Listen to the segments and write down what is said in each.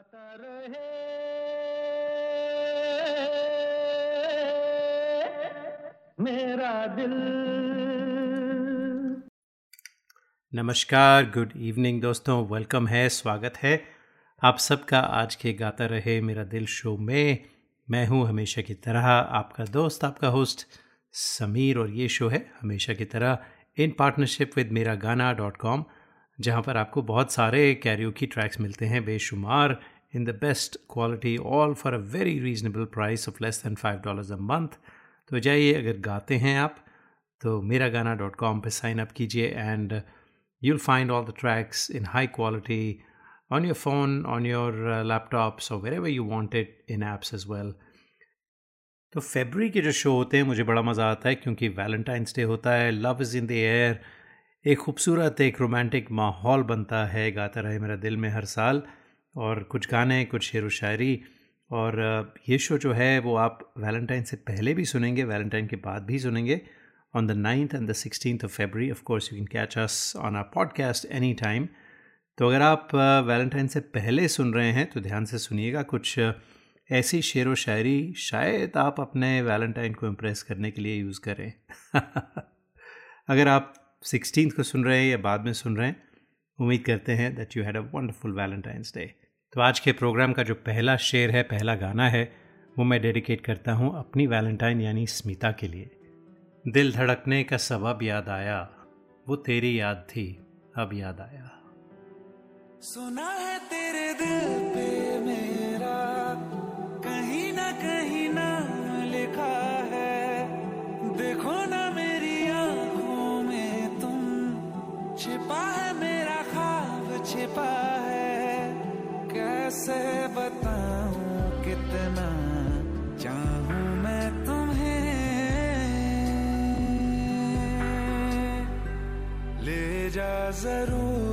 गाता रहे। मेरा दिल। नमस्कार गुड इवनिंग दोस्तों वेलकम है, स्वागत है। आप सबका आज के गाता रहे मेरा दिल शो में। मैं हूँ हमेशा की तरह आपका दोस्त, आपका होस्ट समीर और ये शो है हमेशा की तरह इन पार्टनरशिप विद मेरा गाना डॉट कॉम जहाँ पर आपको बहुत सारे कैरियो की ट्रैक्स मिलते हैं बेशुमार in the best quality all for a very reasonable price of less than five dollars a month तो जाइए अगर गाते हैं आप तो मेरा गाना डॉट कॉम पर साइन अप कीजिए and you'll find all the tracks in high quality on your phone, on your uh, laptops, or wherever you it in apps as well. तो फेबरी के जो शो होते हैं मुझे बड़ा मज़ा आता है क्योंकि वैलेंटाइंस डे होता है love is in the air एक खूबसूरत, एक रोमांटिक माहौल बनता है, गाता रहे मेरा दिल में हर साल। और कुछ गाने, कुछ शेर व शायरी, और ये शो जो है, वो आप वैलेंटाइन से पहले भी सुनेंगे, वैलेंटाइन के बाद भी सुनेंगे। On the ninth and the sixteen of February of course you can catch us on our podcast any time तो अगर आप वैलेंटाइन से पहले सुन रहे हैं तो ध्यान से सुनिएगा कुछ ऐसी शेर व शायरी, शायद आप अपने वैलेंटाइन को इम्प्रेस करने के लिए यूज़ करें। अगर आप सिक्सटीन को सुन रहे हैं या बाद में सुन रहे हैं, उम्मीद करते हैं that you had a wonderful Valentine's Day तो आज के प्रोग्राम का जो पहला शेर है, पहला गाना है, वो मैं डेडिकेट करता हूँ अपनी वैलेंटाइन यानी स्मिता के लिए। दिल धड़कने का सबब याद आया, वो तेरी याद थी, अब याद आया। सुना है तेरे दिल पे मेरा, कहीं ना कहीं ना लिखा है। देखो ना कैसे बताऊँ कितना चाहूँ मैं तुम्हें। ले जा ज़रूरत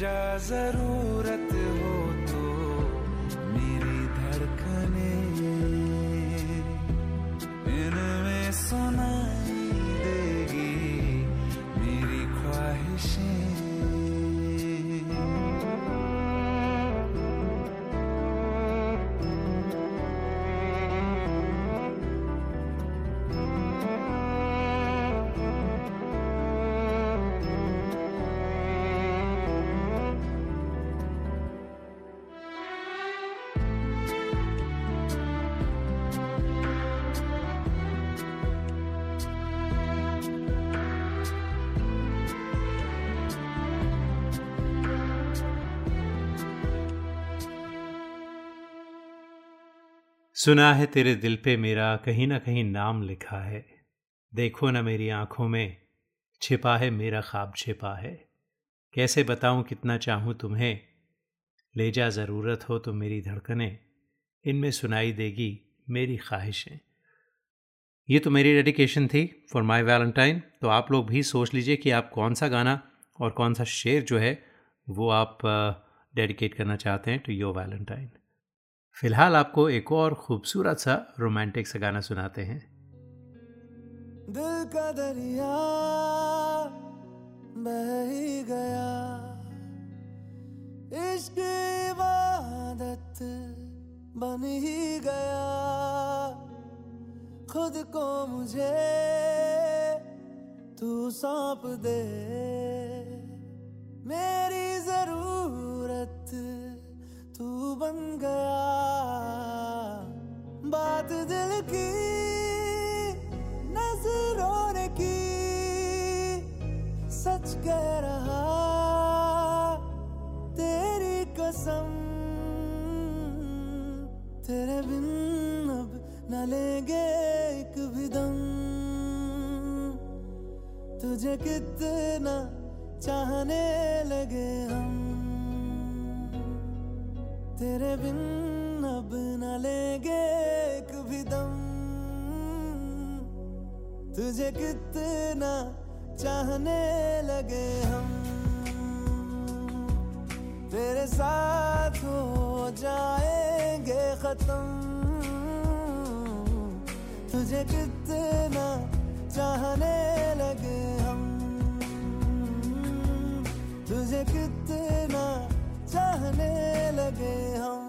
जा ज़रूरत सुना है तेरे दिल पे मेरा कहीं ना कहीं नाम लिखा है। देखो ना मेरी आँखों में, छिपा है मेरा ख्वाब छिपा है। कैसे बताऊँ कितना चाहूँ तुम्हें? ले जा ज़रूरत हो तो मेरी धड़कनें, इनमें सुनाई देगी मेरी ख्वाहिशें। ये तो मेरी डेडिकेशन थी फॉर माई वैलेंटाइन तो आप लोग भी सोच लीजिए कि आप कौन सा गाना और कौन सा शेर जो है, वो आप डेडिकेट करना चाहते हैं टू योर वैलेंटाइन फ़िलहाल आपको एक और खूबसूरत सा रोमांटिक सा गाना सुनाते हैं। दिल का दरिया बह ही गया। इश्क इबादत बन ही गया। खुद को मुझे तू सौंप दे। मेरी तू बन गया। बात दिल की, नज़रों ने की। सच कह रहा, तेरी कसम तेरे बिन अब न लेंगे एक भी दम। तुझे कितना चाहने लगे हम। तेरे बिन अब न लेंगे एक भी दम। तुझे कितना चाहने लगे हम। तेरे साथ हो जाएँगे खत्म। तुझे कितना चाहने लगे हम। तुझे कितना चाहने लगे हम।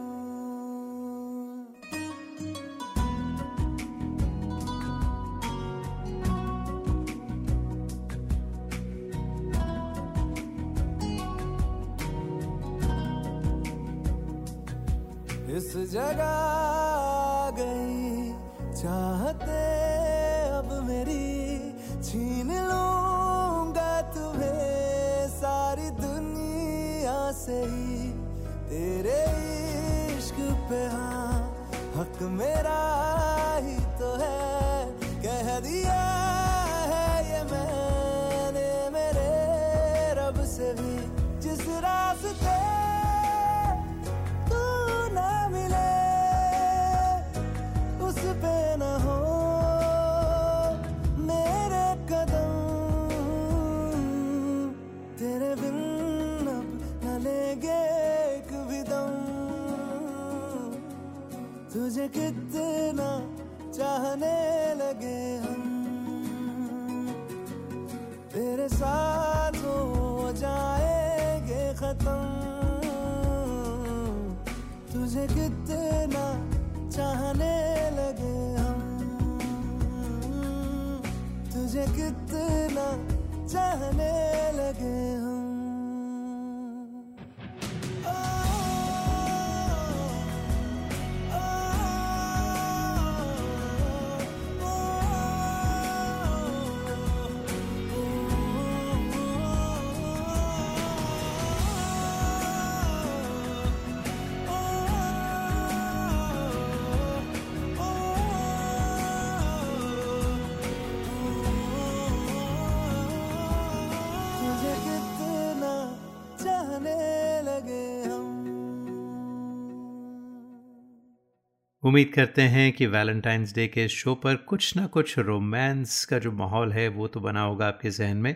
उम्मीद करते हैं कि वैलेंटाइंस डे के शो पर कुछ ना कुछ रोमांस का जो माहौल है, वो तो बना होगा आपके जहन में।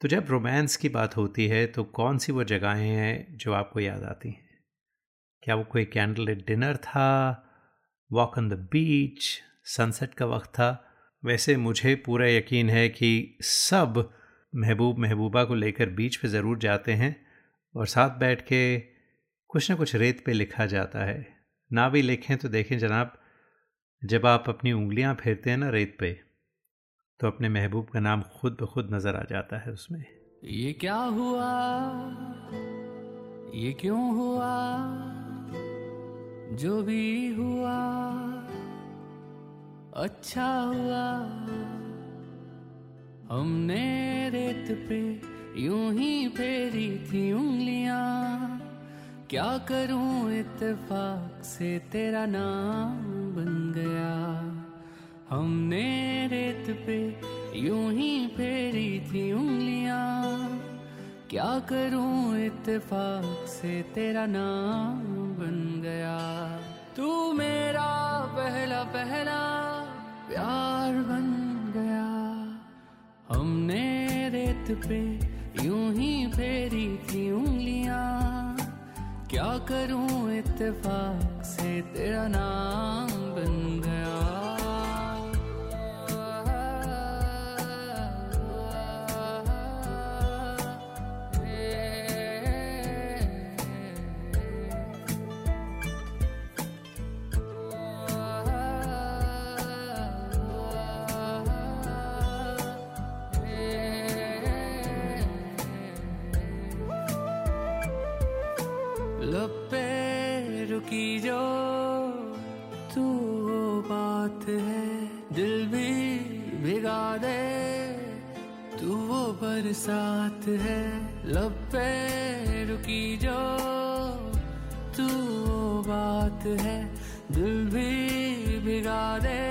तो जब रोमांस की बात होती है तो कौन सी वो जगहें हैं जो आपको याद आती हैं? क्या वो कोई कैंडल डिनर था? Walk on the beach sunset का वक्त था? वैसे मुझे पूरा यकीन है कि सब महबूब महबूबा को लेकर बीच पे ज़रूर जाते हैं और साथ बैठ के कुछ ना कुछ रेत पे लिखा जाता है। ना भी लिखें तो देखें जनाब, जब आप अपनी उंगलियाँ फेरते हैं ना रेत पे तो अपने महबूब का नाम खुद ब खुद नज़र आ जाता है उसमें। ये क्या हुआ? ये क्यों हुआ? जो भी हुआ अच्छा हुआ। हमने रेत पे यूँ ही फेरी थी उंगलियाँ। क्या करूँ इत्तेफाक से तेरा नाम बन गया? हमने रेत पे यूँ ही फेरी थी उंगलियाँ। क्या करूँ इत्तेफाक से तेरा नाम बन गया? तू मेरा पहला पहला प्यार बन गया। हमने रेत पे यूँ ही फेरी थी उंगलियाँ। क्या करूँ इत्तेफाक से तेरा नाम? बरसात है लब पे रुकी जो तू बात है। दिल भी भिगा दे,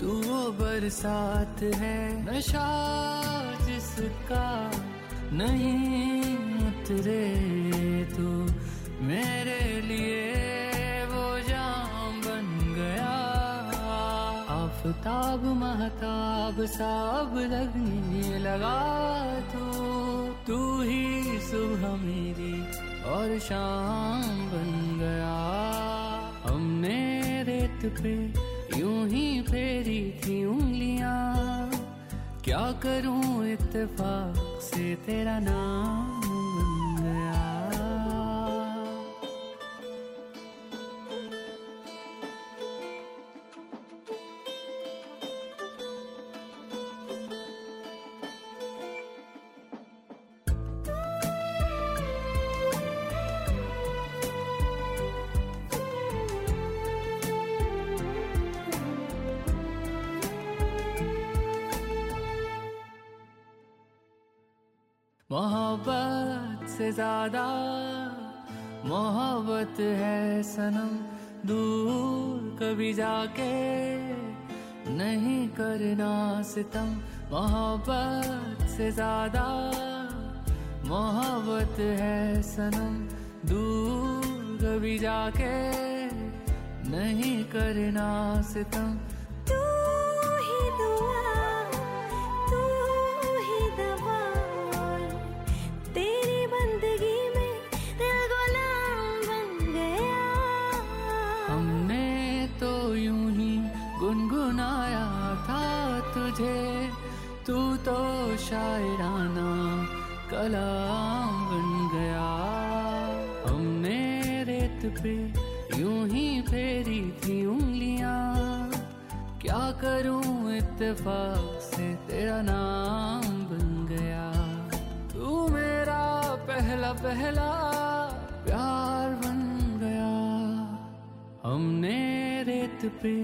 तू वो बरसात है। नशा जिसका नहीं उतरे तू मेरे लिए। आफताब महताब साब लगने लगा तो तू ही सुबह मेरी और शाम बन गया। हमने रेत पे यूँ ही फेरी थी उंगलियाँ, क्या करूँ इत्तेफाक से तेरा नाम? सितम मोहब्बत से ज़्यादा मोहब्बत है सनम। दूर कभी जाके नहीं करना सितम। शायराना कलाम बन गया। हमने रेत पे यूँ ही फेरी थी उंगलियाँ। क्या करूँ इत्तेफाक से तेरा नाम बन गया। तू मेरा पहला पहला प्यार बन गया। हमने रेत पे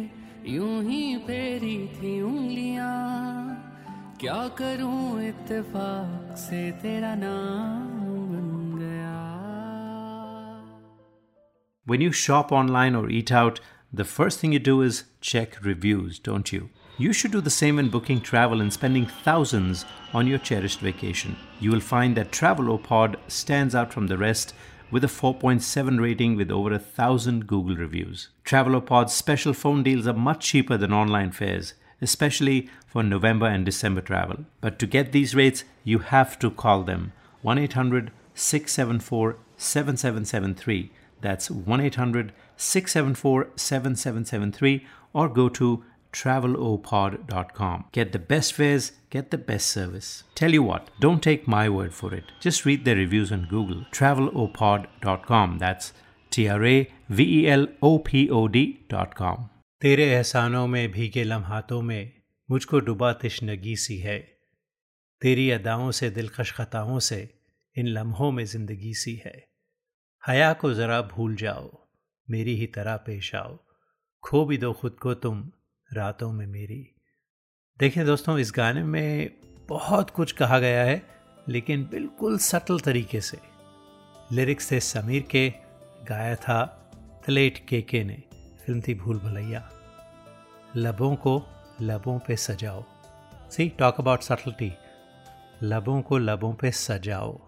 यूँ ही फेरी थी उंगलियाँ। क्या करूं इत्तेफाक से तेरा नाम बन गया When you shop online or eat out, the first thing you do is check reviews, don't you? You should do the same when booking travel and spending thousands on your cherished vacation. You will find that Travelopod stands out from the rest with a 4.7 rating with over a thousand Google reviews. Travelopod's special phone deals are much cheaper than online fares, especially for November and December travel. But to get these rates, you have to call them 1 800 674 7773. That's 1 800 674 7773 or go to travelopod.com. Get the best fares, get the best service. Tell you what, don't take my word for it. Just read the reviews on Google. Travelopod.com. That's T R A V E L O P O D.com. तेरे एहसानों में, भीगे लम्हातों में मुझको डुबा तिश्नगी सी है। तेरी अदाओं से, दिलकश खताओं से इन लम्हों में ज़िंदगी सी है। हया को ज़रा भूल जाओ, मेरी ही तरह पेश आओ। खो भी दो खुद को तुम, रातों में मेरी। देखिए दोस्तों, इस गाने में बहुत कुछ कहा गया है, लेकिन बिल्कुल सटल तरीके से। लिरिक्स थे समीर के, गाया था तलेट केके ने। फ़िल्म थी भूल भुलैया। लबों को लबों पे सजाओ। सी टॉक अबाउट सटलिटी लबों को लबों पे सजाओ।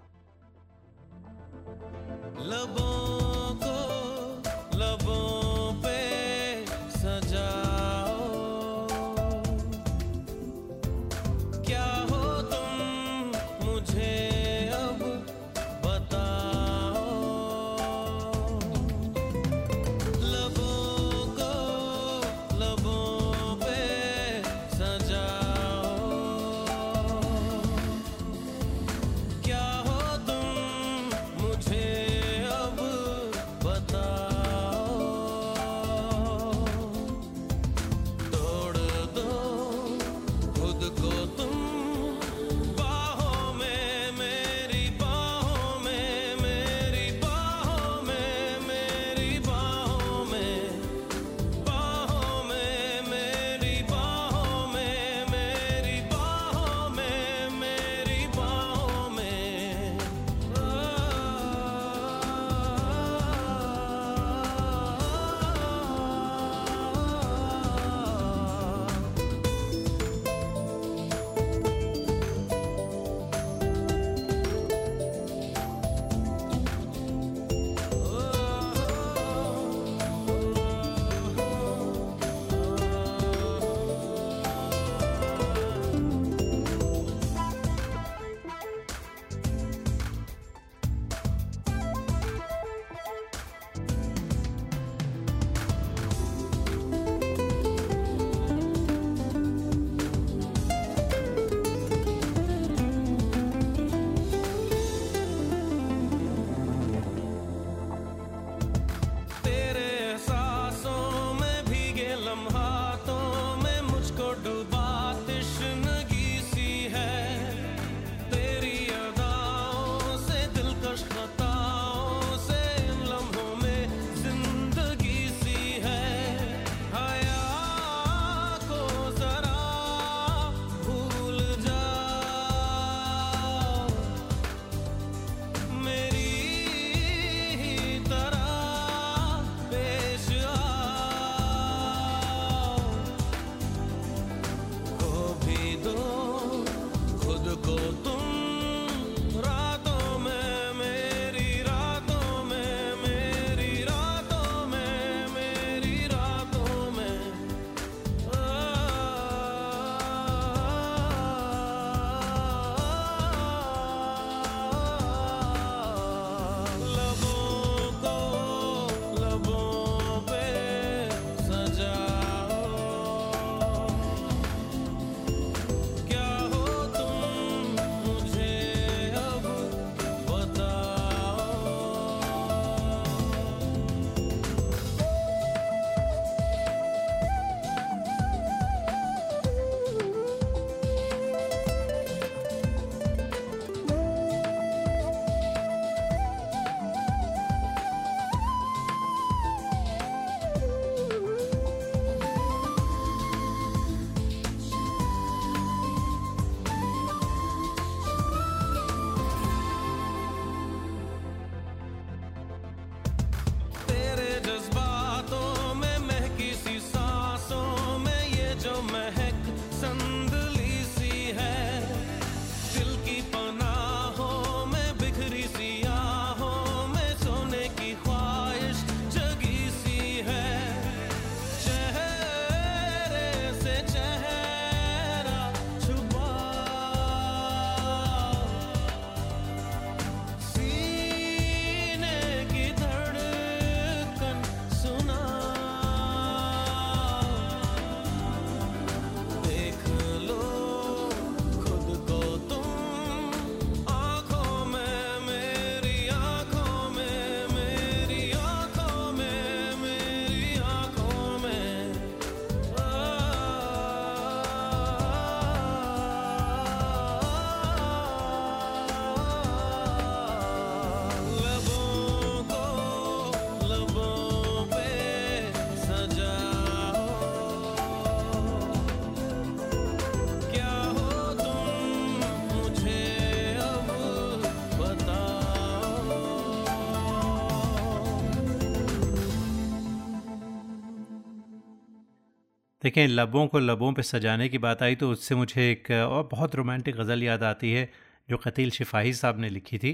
देखें, लबों को लबों पे सजाने की बात आई तो उससे मुझे एक, और बहुत रोमांटिक गज़ल याद आती है, जो कतील शिफाही साहब ने लिखी थी।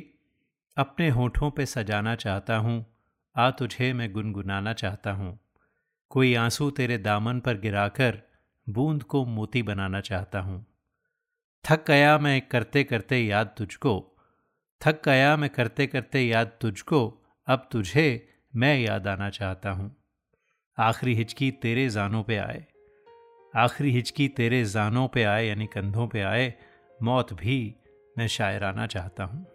अपने होठों पे सजाना चाहता हूँ, आ तुझे मैं गुनगुनाना चाहता हूँ। कोई आँसू तेरे दामन पर गिराकर बूंद को मोती बनाना चाहता हूँ। थक गया मैं करते करते याद तुझको, थक गया मैं करते करते याद तुझको, अब तुझे मैं याद आना चाहता हूँ। आखिरी हिचकी तेरे जानों पे आए। आखिरी हिचकी तेरे जानों पे आए, यानी कंधों पे आए, मौत भी मैं शायराना चाहता हूँ।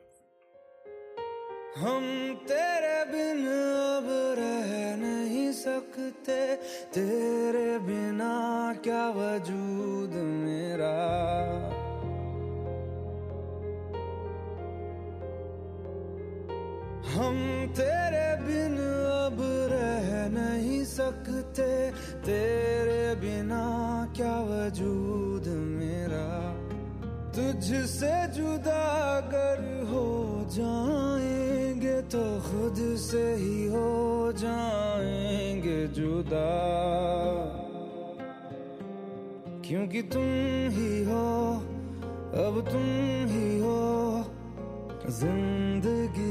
हम तेरे बिन अब रह नहीं सकते, तेरे बिना क्या वजूद मेरा? हम तेरे बिन अब नहीं सकते, तेरे बिना क्या वजूद मेरा? तुझसे जुदा अगर हो जाएँगे तो खुद से ही हो जाएँगे जुदा। क्योंकि तुम ही हो, अब तुम ही हो, ज़िंदगी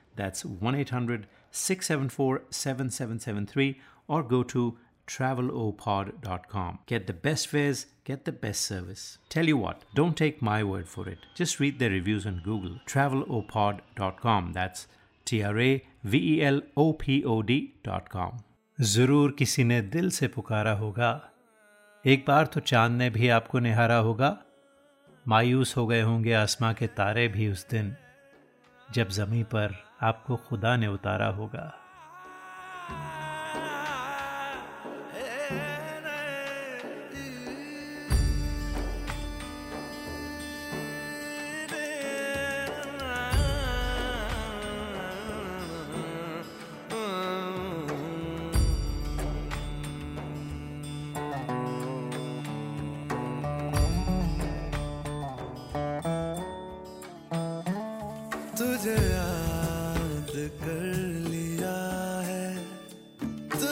That's 1 800 674 7773 or go to travelopod.com. Get the best fares, get the best service. Tell you what, don't take my word for it. Just read the reviews on Google. travelopod.com. That's T R A V E L O P O D.com. जरूर किसी ने दिल से पुकारा होगा एक बार तो चांद ने भी आपको निहारा होगा मायूस हो गए होंगे आसमां के तारे भी उस दिन जब जमी पर आपको खुदा ने उतारा होगा।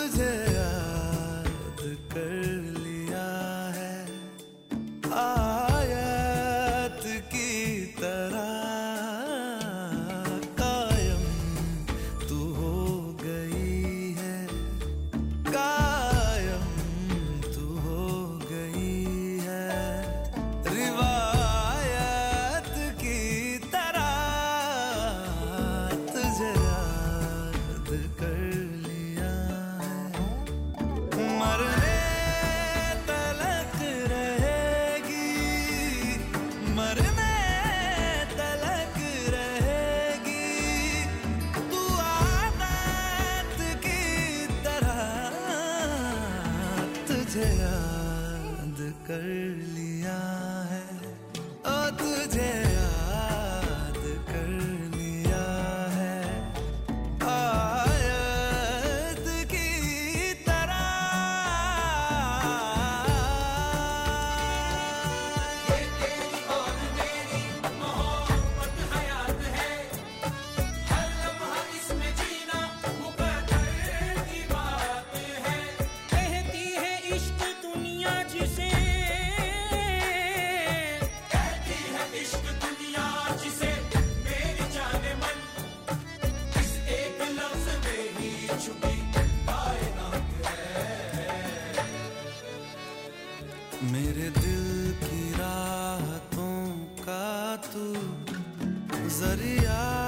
तुझे याद कर कर तू ज़रिया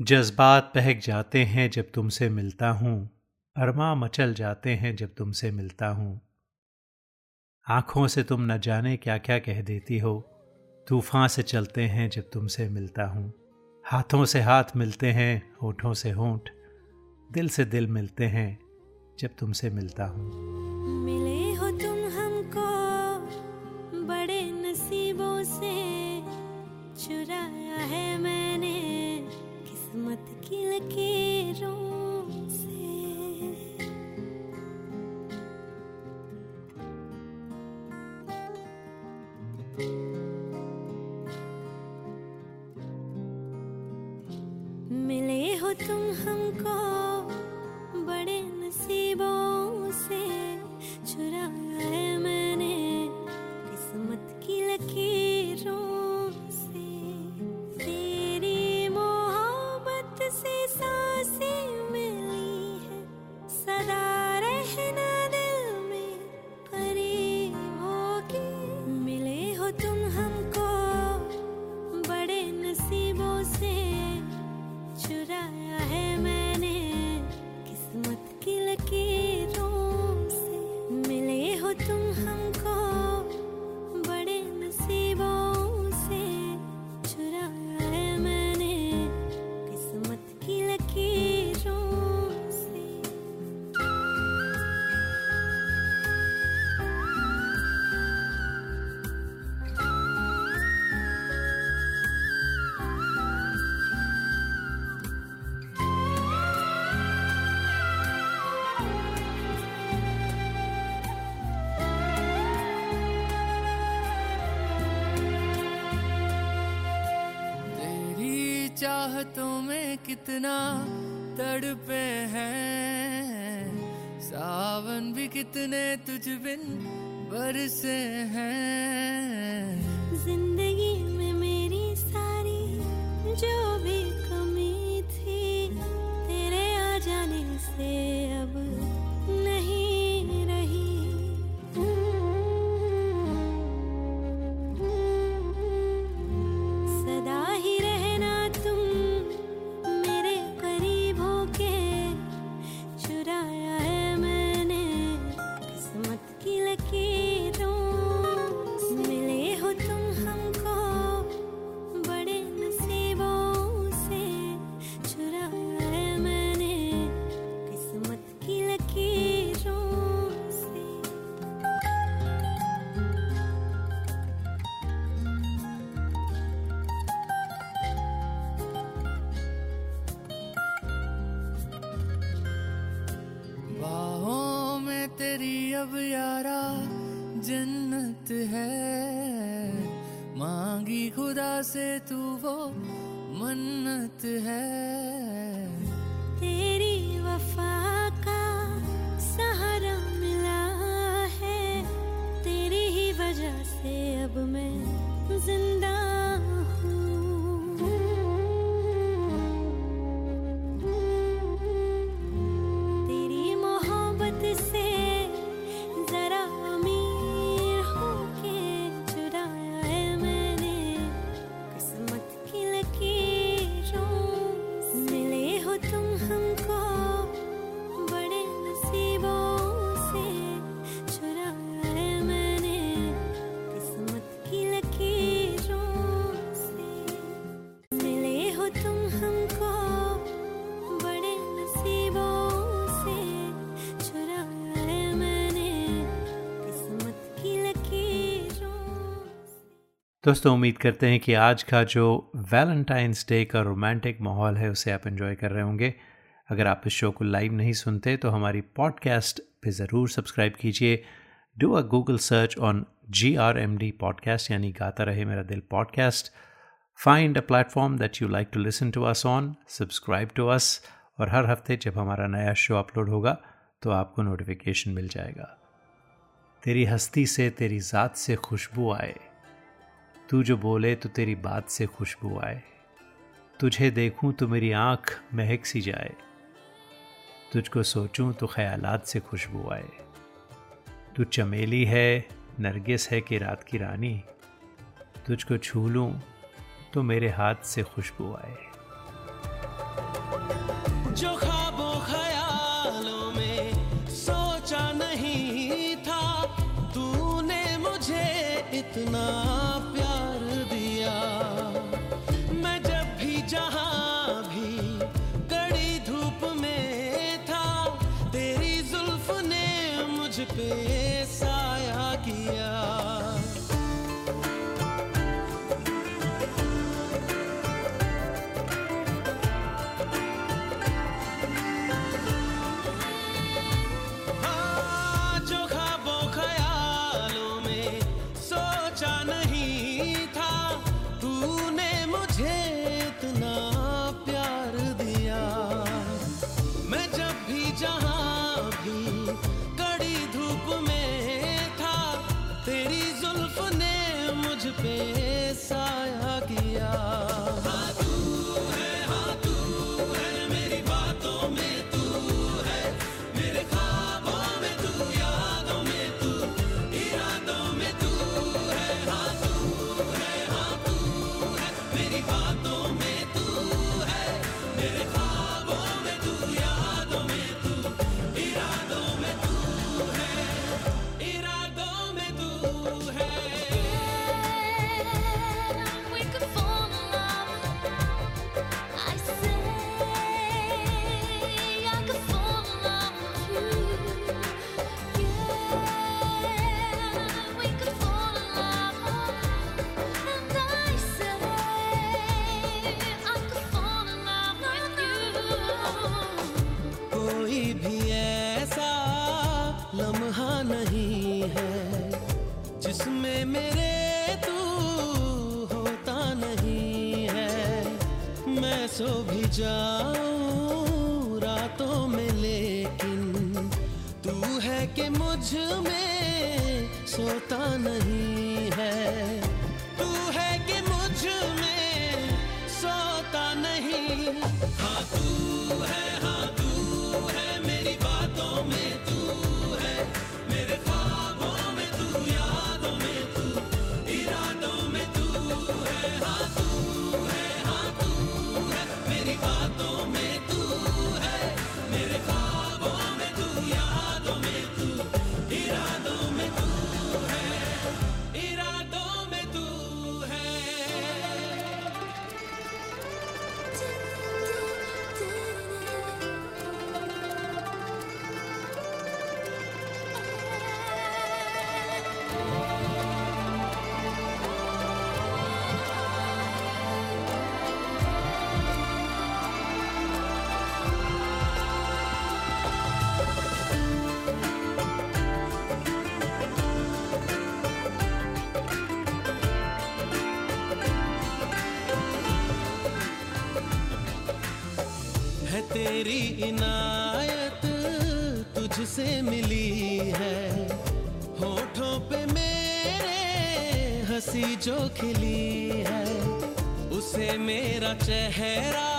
जज्बात बहक जाते हैं जब तुमसे मिलता हूँ अरमा मचल जाते हैं जब तुमसे मिलता हूँ। आँखों से तुम न जाने क्या क्या कह देती हो, तूफ़ान से चलते हैं जब तुमसे मिलता हूँ। हाथों से हाथ मिलते हैं, होठों से होंठ, दिल से दिल मिलते हैं जब तुमसे मिलता हूँ। चाहतों में कितना तड़पे हैं। सावन भी कितने तुझ बिन बरसे हैं। जन्नत है। मांगी खुदा से तू वो मन्नत है। दोस्तों, उम्मीद करते हैं कि आज का जो वैलेंटाइंस डे का रोमांटिक माहौल है, उसे आप एंजॉय कर रहे होंगे। अगर आप इस शो को लाइव नहीं सुनते तो हमारी पॉडकास्ट पे ज़रूर सब्सक्राइब कीजिए। Do a Google search on G R M D podcast यानी Gaata Rahe Mera Dil podcast find a platform that you like to listen to us on subscribe to us और हर हफ़्ते जब हमारा नया शो अपलोड होगा तो आपको नोटिफिकेशन मिल जाएगा। तेरी हस्ती से, तेरी ज़ात से खुशबू आए। तू जो बोले तो तेरी बात से खुशबू आए। तुझे देखूँ तो मेरी आँख महक सी जाए। तुझको सोचूं तो ख्यालात से खुशबू आए। तू चमेली है, नरगिस है कि रात की रानी। तुझको छू लूँ तो मेरे हाथ से खुशबू आए। इनायत तुझसे मिली है। होठों पे मेरे हँसी जो खिली है। उसे मेरा चेहरा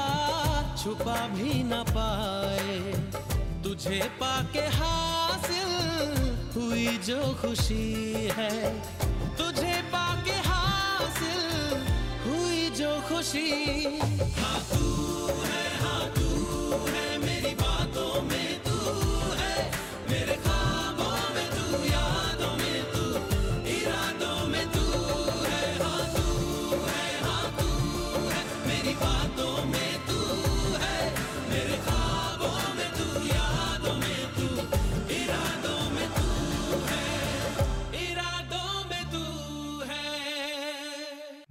छुपा भी न पाए। तुझे पाके हासिल हुई जो खुशी है। तुझे पाके हासिल हुई जो खुशी। हाँ तू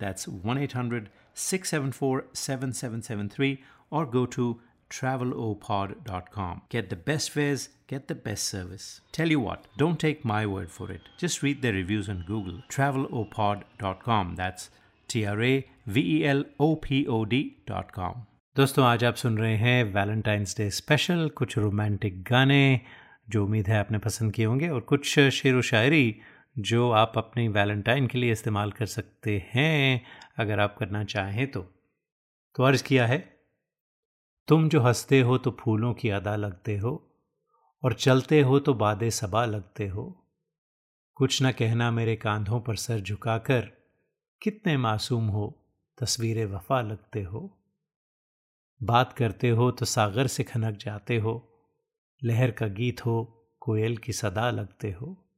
That's 1 800 674 7773 or go to travelopod.com. Get the best fares, get the best service. Tell you what, don't take my word for it. Just read their reviews on Google. Travelopod.com. That's T R A V E L O P O D.com. दोस्तों आज आप सुन रहे हैं Valentine's day special कुछ romantic गाने जो उम्मीद है आपने पसंद किए होंगे और कुछ शेर व शायरी जो आप अपनी वैलेंटाइन के लिए इस्तेमाल कर सकते हैं, अगर आप करना चाहें तो। तो अर्ज़ किया है, तुम जो हँसते हो तो फूलों की अदा लगते हो, और चलते हो तो बादे सबा लगते हो। कुछ न कहना मेरे कांधों पर सर झुकाकर, कितने मासूम हो, तस्वीर वफा लगते हो। बात करते हो तो सागर से खनक जाते हो, लहर का गीत हो, कोयल की सदा लगते हो।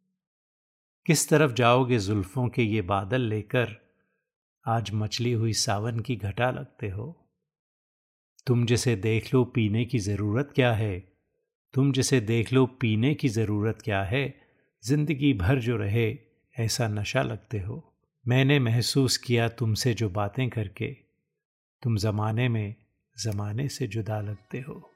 किस तरफ़ जाओगे जुल्फों के ये बादल लेकर? आज मचली हुई सावन की घटा लगते हो। तुम जिसे देख लो पीने की ज़रूरत क्या है? तुम जिसे देख लो पीने की ज़रूरत क्या है? ज़िंदगी भर जो रहे, ऐसा नशा लगते हो। मैंने महसूस किया तुमसे जो बातें करके। तुम ज़माने में ज़माने से जुदा लगते हो।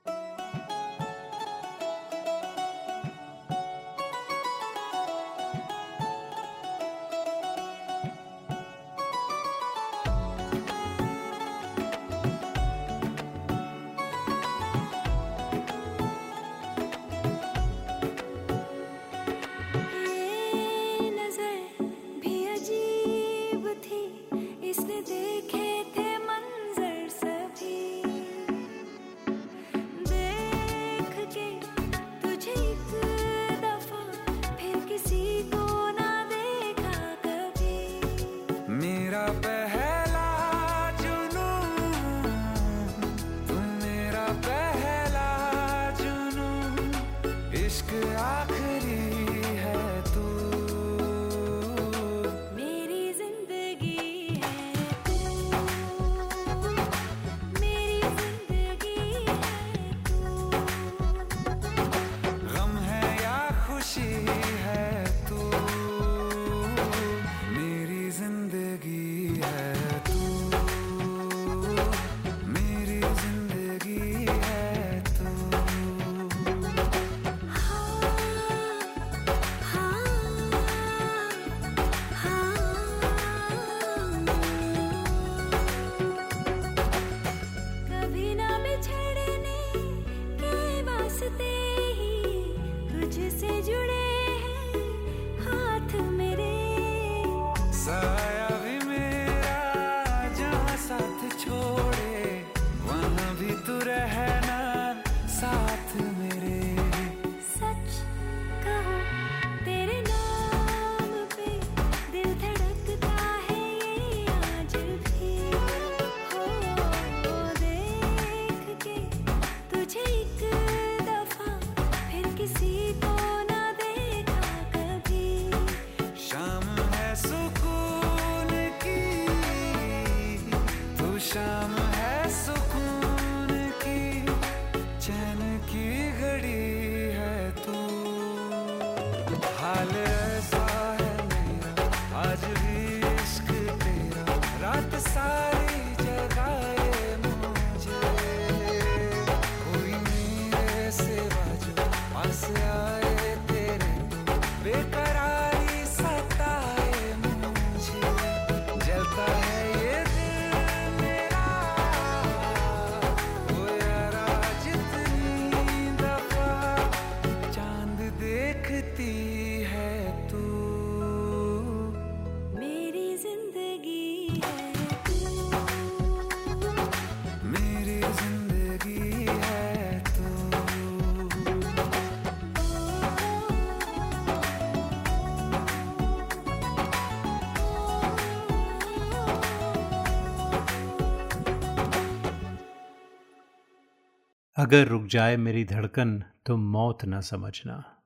अगर रुक जाए मेरी धड़कन तो मौत न समझना।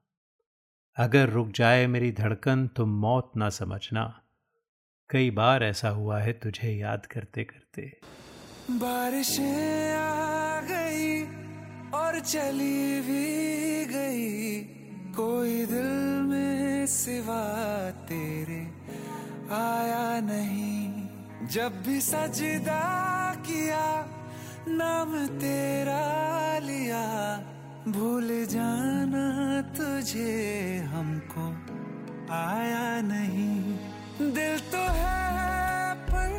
अगर रुक जाए मेरी धड़कन तो मौत न समझना। कई बार ऐसा हुआ है तुझे याद करते करते। बारिश आ गई और चली भी गई। कोई दिल में सिवा तेरे आया नहीं। जब भी सजदा किया नाम तेरा लिया। भूल जाना तुझे हमको। आया नहीं। दिल तो है पर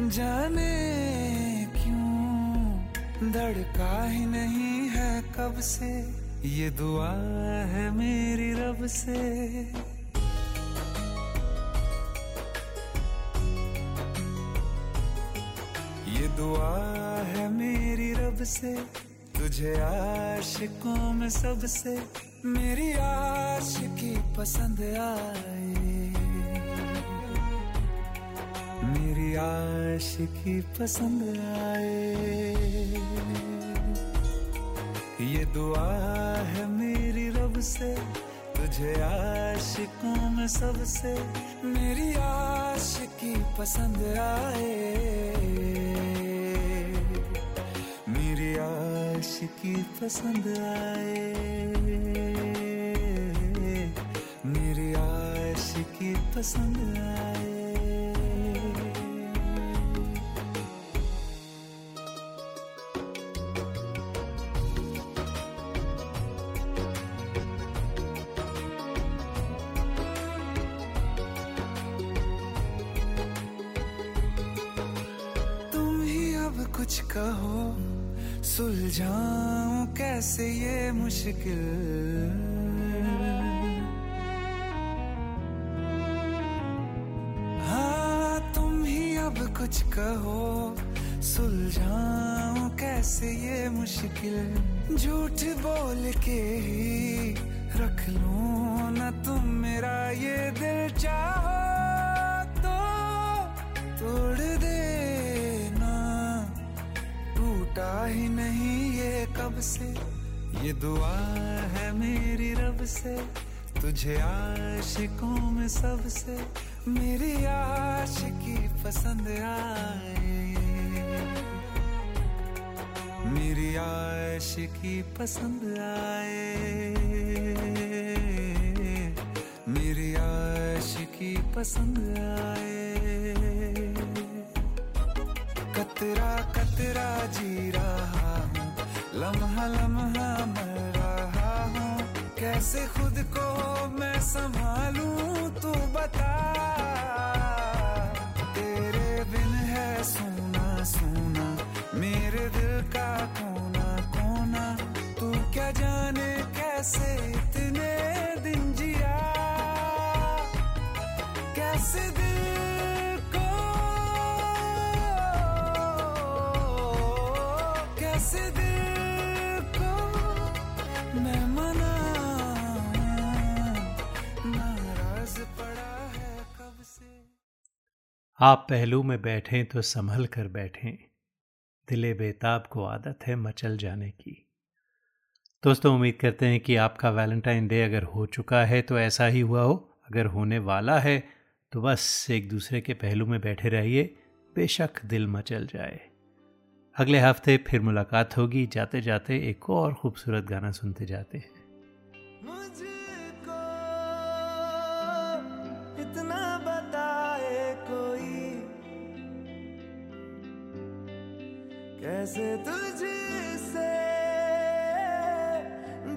जाने क्यों? धड़का ही नहीं है कब से? ये दुआ है मेरी रब से। दुआ है मेरी रब से, तुझे आशिकों में सबसे मेरी आशिकी पसंद आए। मेरी आशिकी पसंद आए। ये दुआ है मेरी रब से, तुझे आशिकों में सबसे मेरी आशिकी पसंद आए। आशिकी पसंद आए। मेरी आशिकी पसंद आए। कुछ कहो सुलझाऊं कैसे ये मुश्किल? ये दुआ है मेरी रब से, तुझे आशिकों में सबसे, मेरी आशिकी पसंद आए। मेरी आशिकी पसंद आए। मेरी आशिकी पसंद आए। आप पहलू में बैठें तो संभल कर बैठें। दिले बेताब को आदत है मचल जाने की। दोस्तों, उम्मीद करते हैं कि आपका वैलेंटाइन डे अगर हो चुका है तो ऐसा ही हुआ हो। अगर होने वाला है तो बस एक दूसरे के पहलू में बैठे रहिए, बेशक दिल मचल जाए। अगले हफ़्ते फिर मुलाकात होगी। जाते जाते एक और खूबसूरत गाना सुनते जाते हैं। कैसे तुझसे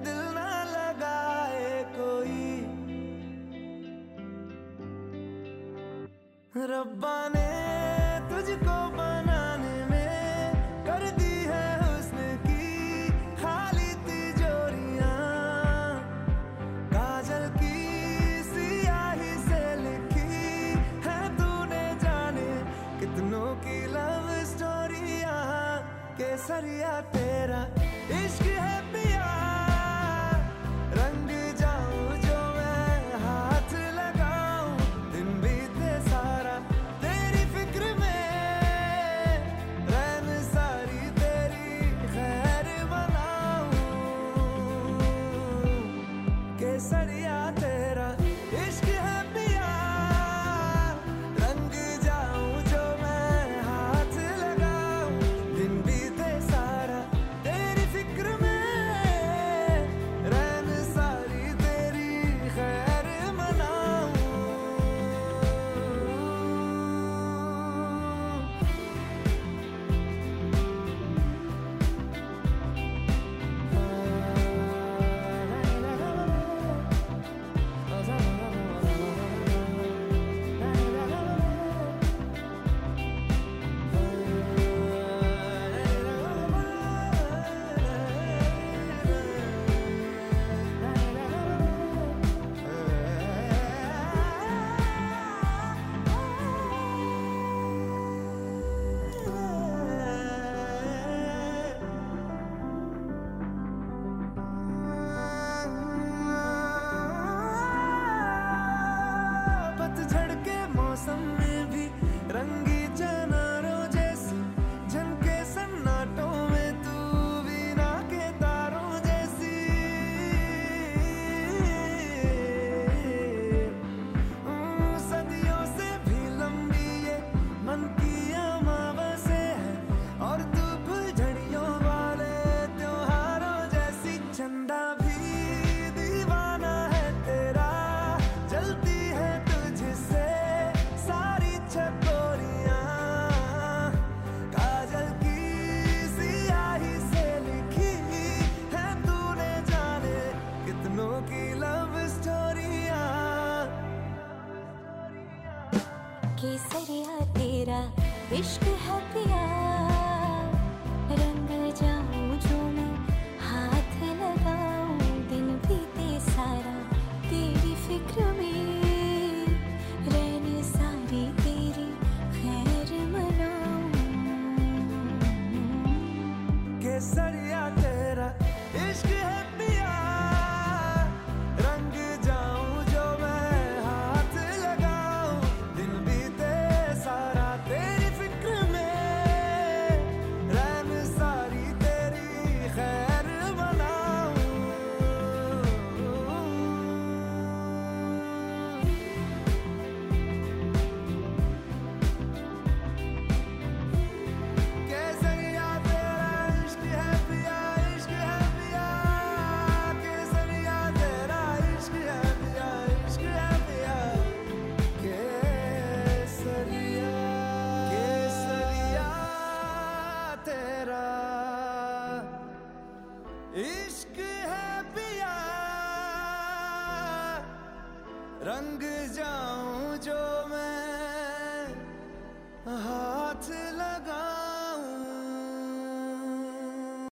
दिल ना लगाए कोई? रब्बा ने